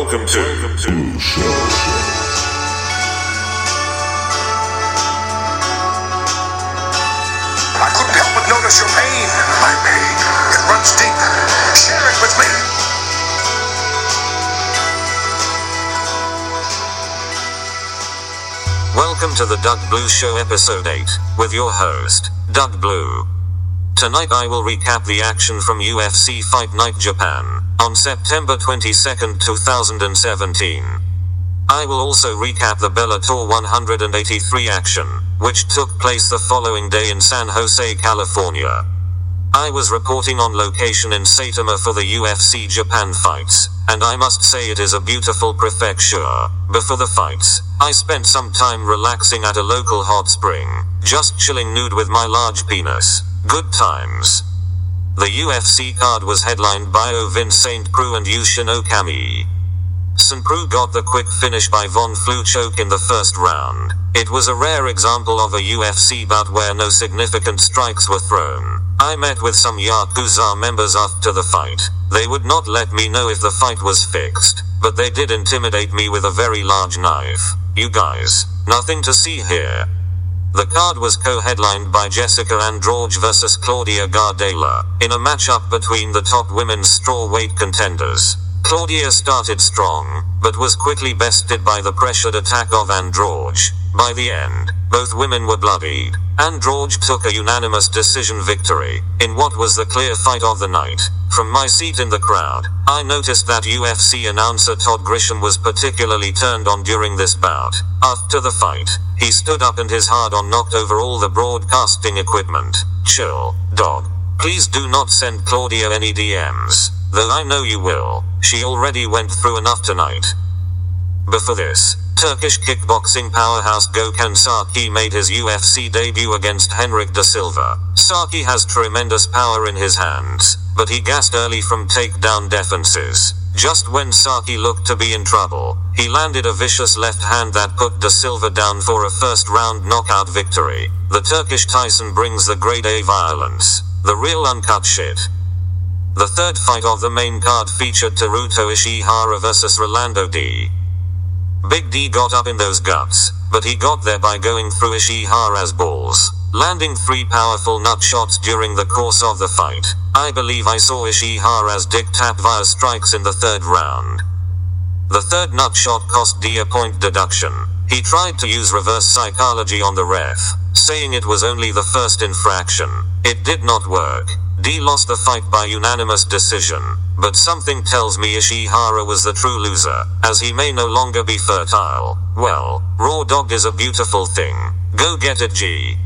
Welcome to Blue Show. I couldn't help but notice your pain. My pain, it runs deep. Share it with me. Welcome to the Doug Blue Show episode 8, with your host, Doug Blue. Tonight I will recap the action from UFC Fight Night Japan, on September 22, 2017. I will also recap the Bellator 183 action, which took place the following day in San Jose, California. I was reporting on location in Saitama for the UFC Japan fights, and I must say it is a beautiful prefecture. Before the fights, I spent some time relaxing at a local hot spring, just chilling nude with my large penis. Good times. The UFC card was headlined by Ovince St. Preux and Yushin Okami. St. Preux got the quick finish by Von Flue choke in the first round. It was a rare example of a UFC bout where no significant strikes were thrown. I met with some Yakuza members after the fight. They would not let me know if the fight was fixed, but they did intimidate me with a very large knife. You guys, nothing to see here. The card was co-headlined by Jessica Andrade vs Claudia Gadelha, in a matchup between the top women's strawweight contenders. Claudia started strong, but was quickly bested by the pressured attack of Andrade. By the end, both women were bloodied. Andrade took a unanimous decision victory, in what was the clear fight of the night. From my seat in the crowd, I noticed that UFC announcer Todd Grisham was particularly turned on during this bout. After the fight, he stood up and his hard on knocked over all the broadcasting equipment. Chill, dog. Please do not send Claudia any DMs, though I know you will. She already went through enough tonight. Before this, Turkish kickboxing powerhouse Gökhan Saki made his UFC debut against Henrique da Silva. Saki has tremendous power in his hands, but he gassed early from takedown defenses. Just when Saki looked to be in trouble, he landed a vicious left hand that put da Silva down for a first round knockout victory. The Turkish Tyson brings the grade A violence, the real uncut shit. The third fight of the main card featured Teruto Ishihara versus Rolando Dy. Big D got up in those guts, but he got there by going through Ishihara's balls, landing three powerful nut shots during the course of the fight. I believe I saw Ishihara's dick tap via strikes in the third round. The third nut shot cost Dy a point deduction. He tried to use reverse psychology on the ref, saying it was only the first infraction. It did not work. Dy lost the fight by unanimous decision, but something tells me Ishihara was the true loser, as he may no longer be fertile. Well, Raw Dog is a beautiful thing. Go get it, G.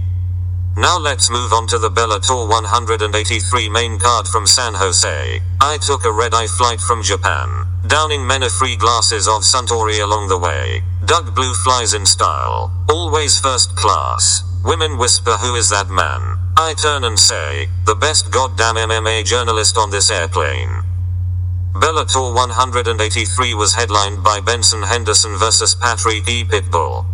Now let's move on to the Bellator 183 main card from San Jose. I took a red-eye flight from Japan, downing many free glasses of Suntory along the way. Doug Blue flies in style, always first class. Women whisper who is that man? I turn and say, the best goddamn MMA journalist on this airplane. Bellator 183 was headlined by Benson Henderson vs Patrick E. Pitbull.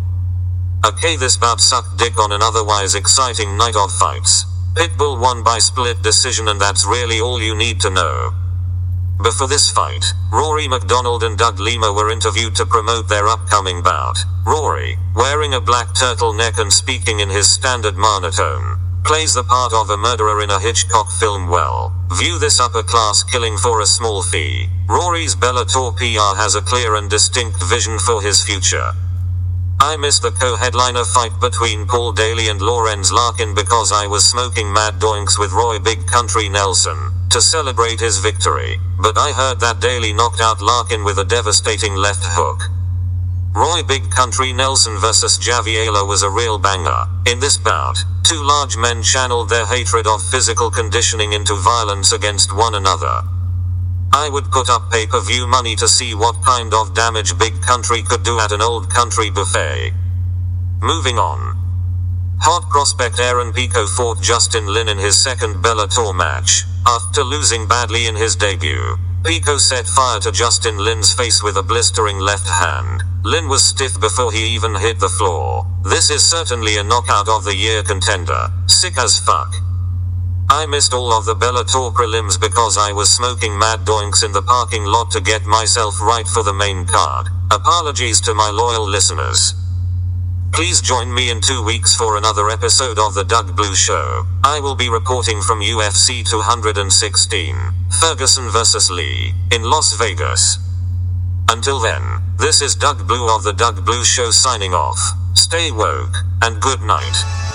Okay, this bout sucked dick on an otherwise exciting night of fights. Pitbull won by split decision, and that's really all you need to know. Before this fight, Rory MacDonald and Doug Lima were interviewed to promote their upcoming bout. Rory, wearing a black turtleneck and speaking in his standard monotone, plays the part of a murderer in a Hitchcock film well. View this upper class killing for a small fee. Rory's Bellator PR has a clear and distinct vision for his future. I missed the co-headliner fight between Paul Daley and Lorenz Larkin because I was smoking mad doinks with Roy Big Country Nelson to celebrate his victory, but I heard that Daley knocked out Larkin with a devastating left hook. Roy Big Country Nelson vs Javy Ayala was a real banger. In this bout, two large men channeled their hatred of physical conditioning into violence against one another. I would put up pay per view money to see what kind of damage Big Country could do at an old country buffet. Moving on. Hot prospect Aaron Pico fought Justin Linn in his second Bellator match. After losing badly in his debut, Pico set fire to Justin Linn's face with a blistering left hand. Linn was stiff before he even hit the floor. This is certainly a knockout of the year contender. Sick as fuck. I missed all of the Bellator prelims because I was smoking mad doinks in the parking lot to get myself right for the main card. Apologies to my loyal listeners. Please join me in two weeks for another episode of The Doug Blue Show. I will be reporting from UFC 216, Ferguson vs. Lee, in Las Vegas. Until then, this is Doug Blue of The Doug Blue Show signing off. Stay woke, and good night.